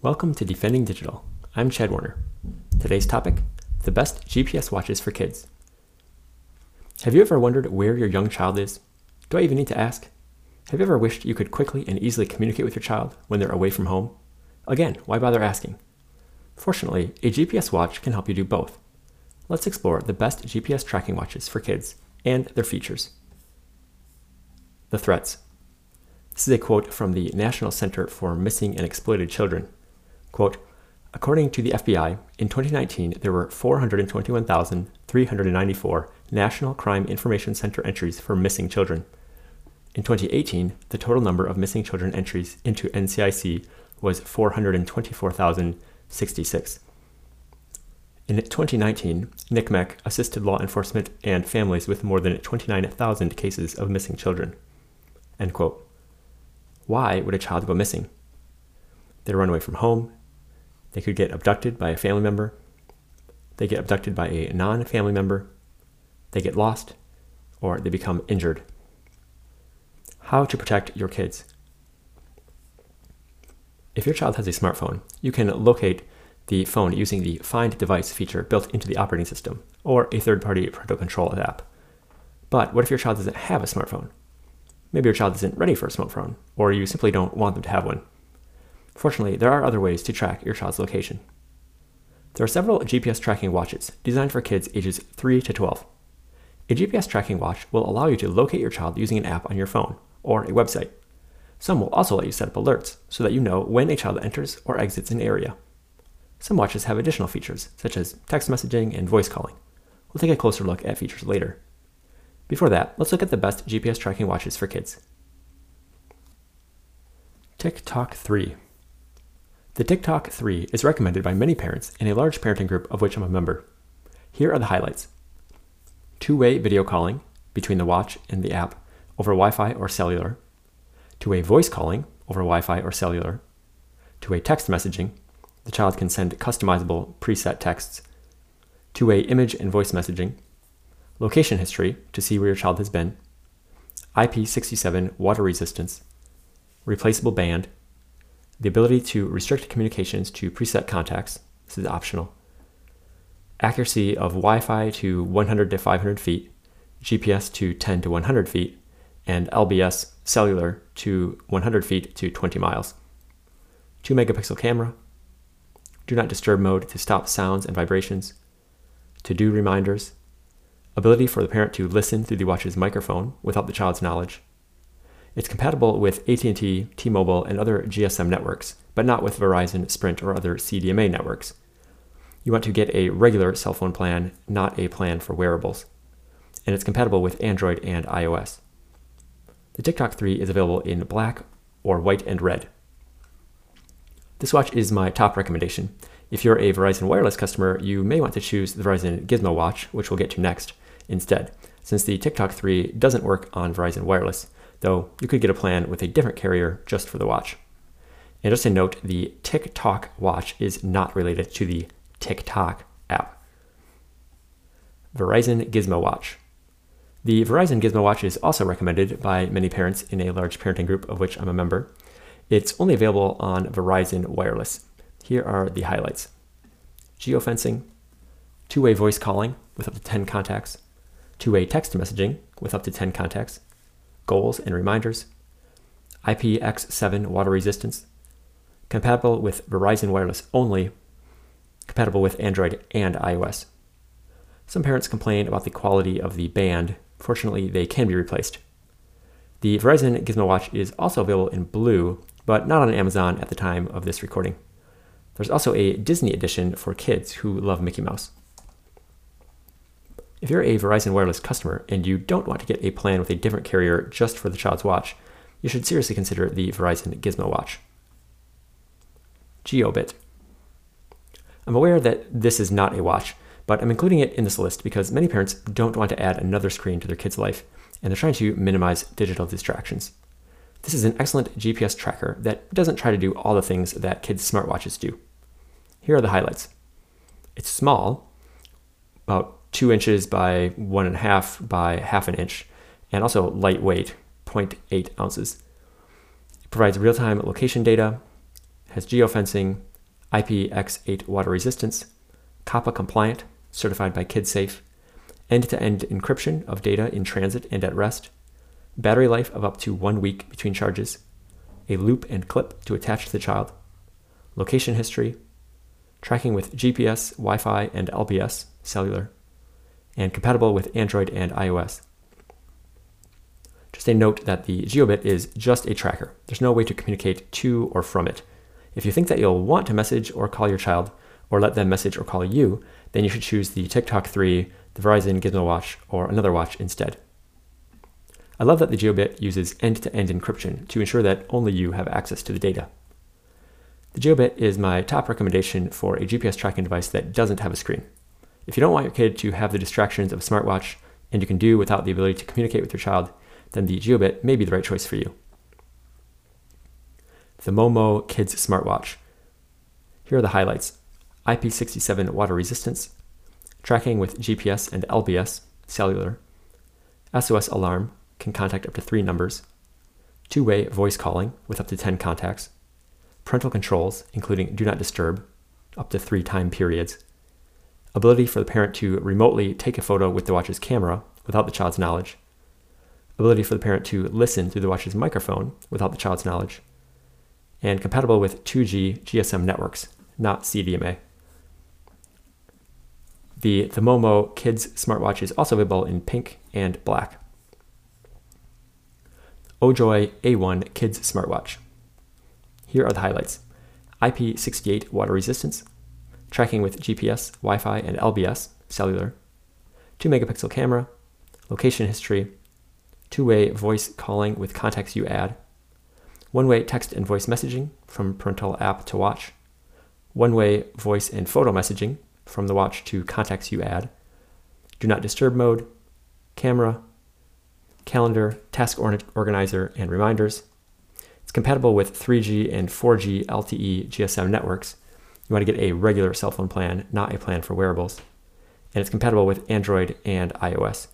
Welcome to Defending Digital. I'm Chad Warner. Today's topic the best GPS watches for kids. Have you ever wondered where your young child is? Do I even need to ask? Have you ever wished you could quickly and easily communicate with your child when they're away from home? Again, why bother asking? Fortunately, a GPS watch can help you do both. Let's explore the best GPS tracking watches for kids and their features. The threats. This is a quote from the National Center for Missing and Exploited Children. Quote, According to the FBI, in 2019, there were 421,394 National Crime Information Center entries for missing children. In 2018, the total number of missing children entries into NCIC was 424,066. In 2019, NCMEC assisted law enforcement and families with more than 29,000 cases of missing children. End quote. Why would a child go missing? They run away from home. They could get abducted by a family member. They get abducted by a non family member. They get lost, or they become injured. How to protect your kids. If your child has a smartphone, you can locate the phone using the Find Device feature built into the operating system or a third party parental control app. But what if your child doesn't have a smartphone? Maybe your child isn't ready for a smartphone, or you simply don't want them to have one. Fortunately, there are other ways to track your child's location. There are several GPS tracking watches designed for kids ages 3 to 12. A GPS tracking watch will allow you to locate your child using an app on your phone or a website. Some will also let you set up alerts so that you know when a child enters or exits an area. Some watches have additional features, such as text messaging and voice calling. We'll take a closer look at features later. Before that, let's look at the best GPS tracking watches for kids. TickTalk 3. The TickTalk 3 is recommended by many parents in a large parenting group of which I'm a member. Here are the highlights. Two way video calling between the watch and the app over Wi Fi or cellular, two way voice calling over Wi Fi or cellular, two way text messaging. The child can send customizable preset texts, two way image and voice messaging, location history to see where your child has been, IP67 water resistance, replaceable band, the ability to restrict communications to preset contacts, this is optional, accuracy of Wi Fi to 100 to 500 feet, GPS to 10 to 100 feet, and LBS cellular to 100 feet to 20 miles. 2 megapixel camera, do not disturb mode to stop sounds and vibrations, to do reminders, ability for the parent to listen through the watch's microphone without the child's knowledge. It's compatible with AT&T, T-Mobile, and other GSM networks, but not with Verizon, Sprint, or other CDMA networks. You want to get a regular cell phone plan, not a plan for wearables. And it's compatible with Android and iOS. The TickTalk 3 is available in black or white and red. This watch is my top recommendation. If you're a Verizon Wireless customer, you may want to choose the Verizon Gizmo watch, which we'll get to next, instead, since the TickTalk 3 doesn't work on Verizon Wireless, though you could get a plan with a different carrier just for the watch. And just a note, the TickTalk watch is not related to the TikTok app. Verizon Gizmo Watch. The Verizon Gizmo Watch is also recommended by many parents in a large parenting group of which I'm a member. It's only available on Verizon Wireless. Here are the highlights geofencing, two way voice calling with up to 10 contacts, two way text messaging with up to 10 contacts, goals and reminders, IPX7 water resistance, compatible with Verizon Wireless only, compatible with Android and iOS. Some parents complain about the quality of the band. Fortunately, they can be replaced. The Verizon Gizmo Watch is also available in blue, but not on Amazon at the time of this recording. There's also a Disney edition for kids who love Mickey Mouse. If you're a Verizon Wireless customer and you don't want to get a plan with a different carrier just for the child's watch, you should seriously consider the Verizon Gizmo Watch. Jiobit. I'm aware that this is not a watch, but I'm including it in this list because many parents don't want to add another screen to their kid's life, and they're trying to minimize digital distractions. This is an excellent GPS tracker that doesn't try to do all the things that kids' smartwatches do. Here are the highlights. It's small, about two inches by one and a half by half an inch, and also lightweight, 0.8 ounces. It provides real time location data, has geofencing, IPX8 water resistance, COPPA compliant, certified by KidSafe, end to end encryption of data in transit and at rest, battery life of up to one week between charges, a loop and clip to attach to the child, location history, tracking with GPS, Wi Fi, and LBS, cellular, and compatible with Android and iOS. Just a note that the Jiobit is just a tracker. There's no way to communicate to or from it. If you think that you'll want to message or call your child, or let them message or call you, then you should choose the TickTalk 3, the Verizon Gizmo Watch, or another watch instead. I love that the Jiobit uses end to end encryption to ensure that only you have access to the data. The Jiobit is my top recommendation for a GPS tracking device that doesn't have a screen. If you don't want your kid to have the distractions of a smartwatch and you can do without the ability to communicate with your child, then the Jiobit may be the right choice for you. The Momo Kids Smartwatch. Here are the highlights IP67 water resistance, tracking with GPS and LBS, cellular, SOS alarm, can contact up to three numbers, two way voice calling with up to 10 contacts, parental controls, including do not disturb, up to three time periods, ability for the parent to remotely take a photo with the watch's camera without the child's knowledge, ability for the parent to listen through the watch's microphone without the child's knowledge, and compatible with 2G GSM networks, not CDMA. The, Momo Kids smartwatch is also available in pink and black. Ojoy A1 Kids smartwatch. Here are the highlights IP68 water resistance, tracking with GPS, Wi Fi, and LBS, cellular, 2 megapixel camera, location history, two way voice calling with contacts you add, one way text and voice messaging from parental app to watch, one way voice and photo messaging from the watch to contacts you add, do not disturb mode, camera, calendar, task organizer, and reminders. It's compatible with 3G and 4G LTE GSM networks. You want to get a regular cell phone plan, not a plan for wearables. And it's compatible with Android and iOS.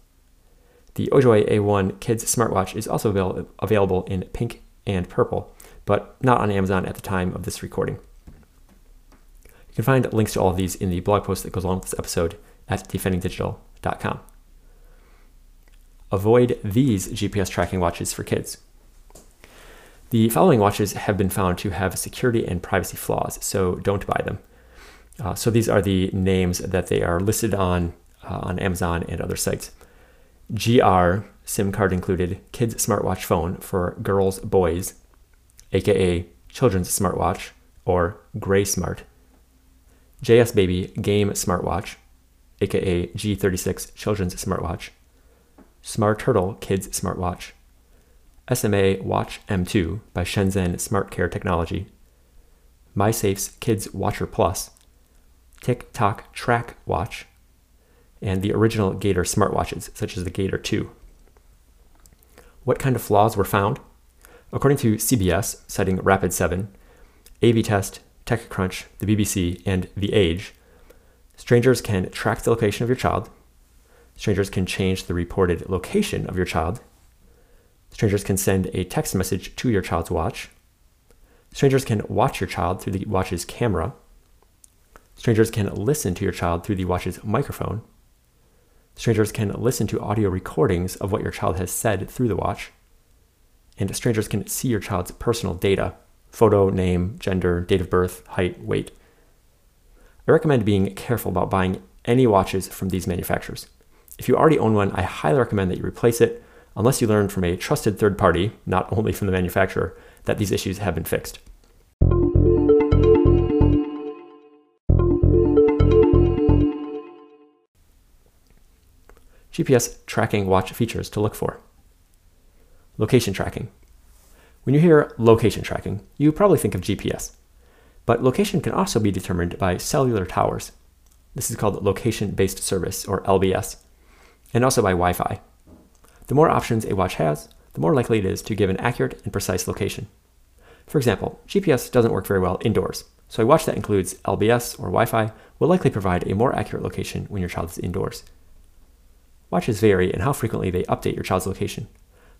The Ojoy A1 Kids smartwatch is also avail- available in pink and purple, but not on Amazon at the time of this recording. You can find links to all of these in the blog post that goes along with this episode at defendingdigital.com. Avoid these GPS tracking watches for kids. The following watches have been found to have security and privacy flaws, so don't buy them. Uh, so these are the names that they are listed on uh, on Amazon and other sites. GR, SIM card included, kids smartwatch phone for girls, boys, aka children's smartwatch or Gray Smart. JS Baby game smartwatch, aka G36 children's smartwatch. Smart Turtle kids smartwatch. SMA Watch M2 by Shenzhen Smart Care Technology. MiSafes Kids Watcher Plus. TicTocTrack Watch and the original Gator smartwatches, such as the Gator 2. What kind of flaws were found? According to CBS, citing Rapid7, AV-Test, TechCrunch, the BBC, and The Age, strangers can track the location of your child. Strangers can change the reported location of your child. Strangers can send a text message to your child's watch. Strangers can watch your child through the watch's camera. Strangers can listen to your child through the watch's microphone. Strangers can listen to audio recordings of what your child has said through the watch. And strangers can see your child's personal data photo, name, gender, date of birth, height, weight. I recommend being careful about buying any watches from these manufacturers. If you already own one, I highly recommend that you replace it unless you learn from a trusted third party, not only from the manufacturer, that these issues have been fixed. GPS tracking watch features to look for. Location tracking. When you hear location tracking, you probably think of GPS. But location can also be determined by cellular towers. This is called location based service, or LBS, and also by Wi Fi. The more options a watch has, the more likely it is to give an accurate and precise location. For example, GPS doesn't work very well indoors, so a watch that includes LBS or Wi Fi will likely provide a more accurate location when your child is indoors. Watches vary in how frequently they update your child's location.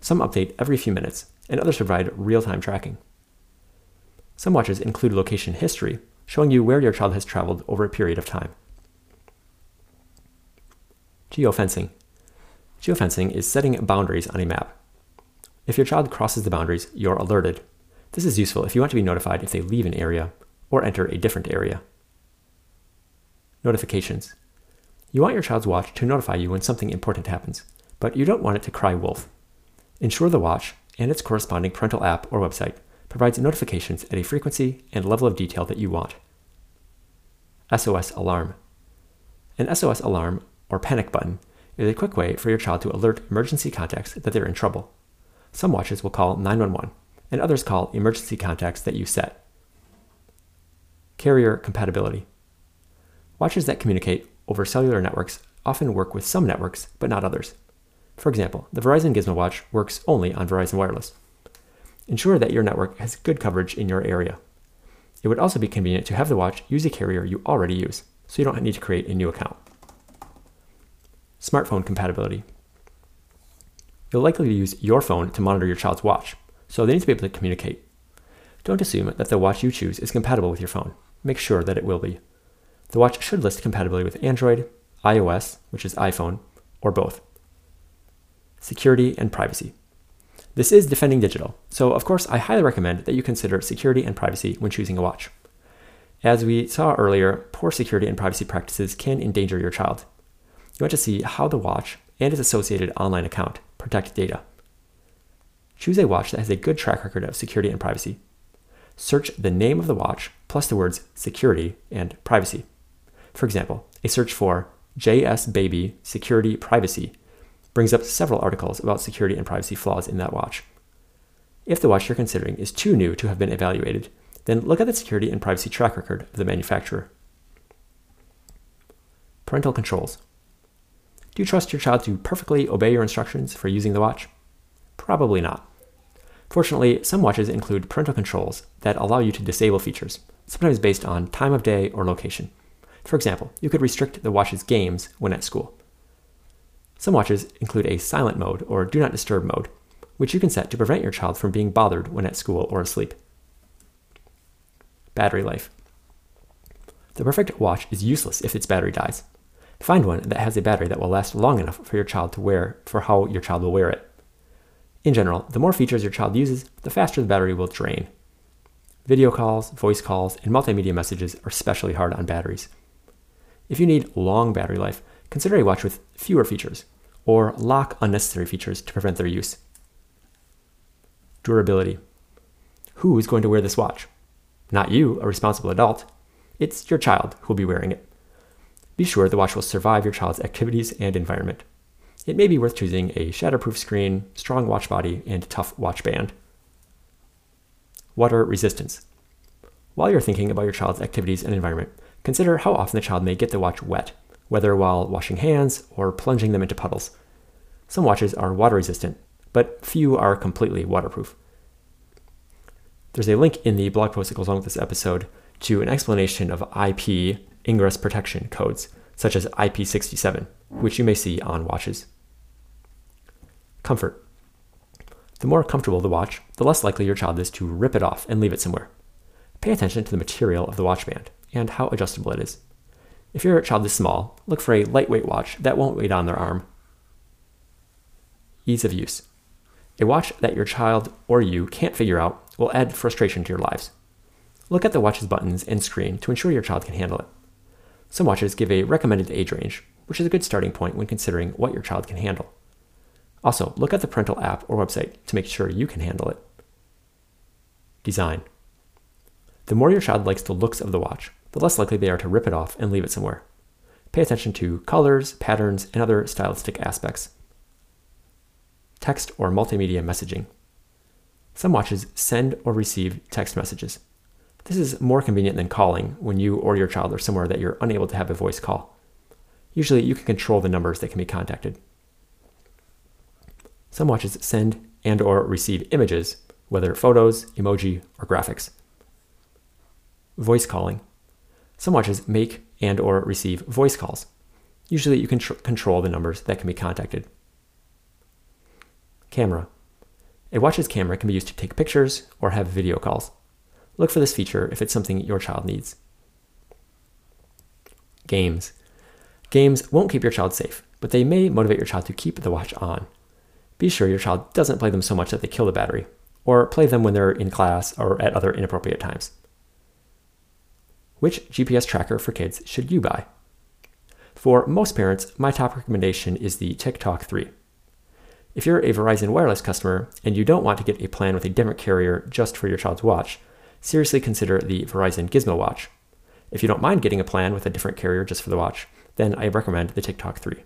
Some update every few minutes, and others provide real time tracking. Some watches include location history, showing you where your child has traveled over a period of time. Geofencing. Geofencing is setting boundaries on a map. If your child crosses the boundaries, you're alerted. This is useful if you want to be notified if they leave an area or enter a different area. Notifications. You want your child's watch to notify you when something important happens, but you don't want it to cry wolf. Ensure the watch and its corresponding parental app or website provides notifications at a frequency and level of detail that you want. SOS alarm. An SOS alarm or panic button is a quick way for your child to alert emergency contacts that they're in trouble. Some watches will call 911, and others call emergency contacts that you set. Carrier compatibility. Watches that communicate over cellular networks often work with some networks, but not others. For example, the Verizon Gizmo Watch works only on Verizon Wireless. Ensure that your network has good coverage in your area. It would also be convenient to have the watch use a carrier you already use, so you don't need to create a new account. Smartphone compatibility. You'll likely use your phone to monitor your child's watch, so they need to be able to communicate. Don't assume that the watch you choose is compatible with your phone. Make sure that it will be. The watch should list compatibility with Android, iOS, which is iPhone, or both. Security and privacy. This is Defending Digital, so of course I highly recommend that you consider security and privacy when choosing a watch. As we saw earlier, poor security and privacy practices can endanger your child. You want to see how the watch and its associated online account protect data. Choose a watch that has a good track record of security and privacy. Search the name of the watch plus the words security and privacy. For example, a search for JS Baby Security Privacy brings up several articles about security and privacy flaws in that watch. If the watch you're considering is too new to have been evaluated, then look at the security and privacy track record of the manufacturer. Parental controls. Do you trust your child to perfectly obey your instructions for using the watch? Probably not. Fortunately, some watches include parental controls that allow you to disable features, sometimes based on time of day or location. For example, you could restrict the watch's games when at school. Some watches include a silent mode or do not disturb mode, which you can set to prevent your child from being bothered when at school or asleep. Battery life. The perfect watch is useless if its battery dies. Find one that has a battery that will last long enough for your child to wear for how your child will wear it. In general, the more features your child uses, the faster the battery will drain. Video calls, voice calls, and multimedia messages are especially hard on batteries. If you need long battery life, consider a watch with fewer features, or lock unnecessary features to prevent their use. Durability. Who is going to wear this watch? Not you, a responsible adult. It's your child who will be wearing it. Be sure the watch will survive your child's activities and environment. It may be worth choosing a shatterproof screen, strong watch body, and tough watch band. Water resistance. While you're thinking about your child's activities and environment, consider how often the child may get the watch wet, whether while washing hands or plunging them into puddles. Some watches are water resistant, but few are completely waterproof. There's a link in the blog post that goes along with this episode to an explanation of IP ingress protection codes, such as IP67, which you may see on watches. Comfort. The more comfortable the watch, the less likely your child is to rip it off and leave it somewhere. Pay attention to the material of the watch band and how adjustable it is. If your child is small, look for a lightweight watch that won't weigh down their arm. Ease of use. A watch that your child or you can't figure out will add frustration to your lives. Look at the watch's buttons and screen to ensure your child can handle it. Some watches give a recommended age range, which is a good starting point when considering what your child can handle. Also, look at the parental app or website to make sure you can handle it. Design. The more your child likes the looks of the watch, the less likely they are to rip it off and leave it somewhere. Pay attention to colors, patterns, and other stylistic aspects. Text or multimedia messaging. Some watches send or receive text messages. This is more convenient than calling when you or your child are somewhere that you're unable to have a voice call. Usually, you can control the numbers that can be contacted. Some watches send and or receive images, whether photos, emoji, or graphics. Voice calling. Some watches make and or receive voice calls. Usually, you can tr- control the numbers that can be contacted. Camera. A watch's camera can be used to take pictures or have video calls. Look for this feature if it's something your child needs. Games. Games won't keep your child safe, but they may motivate your child to keep the watch on. Be sure your child doesn't play them so much that they kill the battery, or play them when they're in class or at other inappropriate times. Which GPS tracker for kids should you buy? For most parents, my top recommendation is the TickTalk 3. If you're a Verizon Wireless customer and you don't want to get a plan with a different carrier just for your child's watch, seriously consider the Verizon Gizmo Watch. If you don't mind getting a plan with a different carrier just for the watch, then I recommend the TickTalk 3.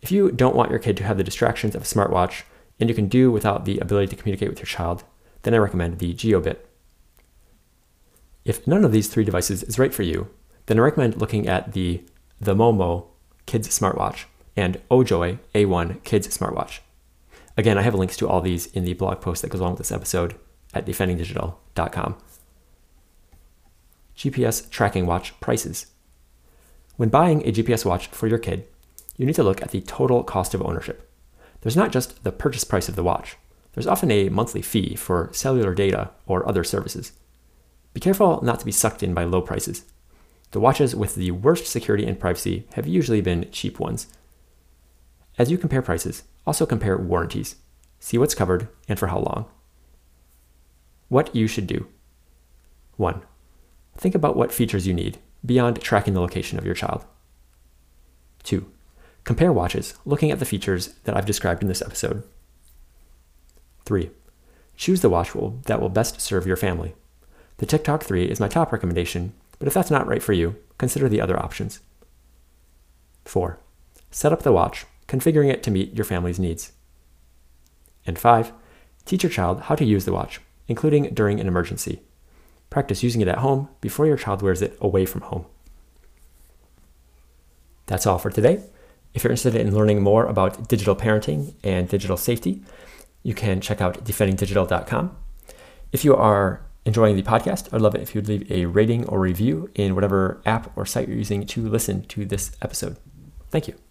If you don't want your kid to have the distractions of a smartwatch and you can do without the ability to communicate with your child, then I recommend the Jiobit. If none of these three devices is right for you, then I recommend looking at the the Momo Kids Smartwatch and Ojoy A1 Kids Smartwatch. Again, I have links to all these in the blog post that goes along with this episode at defendingdigital.com. GPS tracking watch prices. When buying a GPS watch for your kid, you need to look at the total cost of ownership. There's not just the purchase price of the watch, there's often a monthly fee for cellular data or other services. Be careful not to be sucked in by low prices. The watches with the worst security and privacy have usually been cheap ones. As you compare prices, also compare warranties. See what's covered and for how long. What you should do 1. Think about what features you need beyond tracking the location of your child. 2. Compare watches, looking at the features that I've described in this episode. 3. Choose the watch that will best serve your family. The TickTalk 3 is my top recommendation, but if that's not right for you, consider the other options. 4. Set up the watch, configuring it to meet your family's needs. And 5. Teach your child how to use the watch, including during an emergency. Practice using it at home before your child wears it away from home. That's all for today. If you're interested in learning more about digital parenting and digital safety, you can check out defendingdigital.com. If you are enjoying the podcast, I'd love it if you'd leave a rating or review in whatever app or site you're using to listen to this episode. Thank you.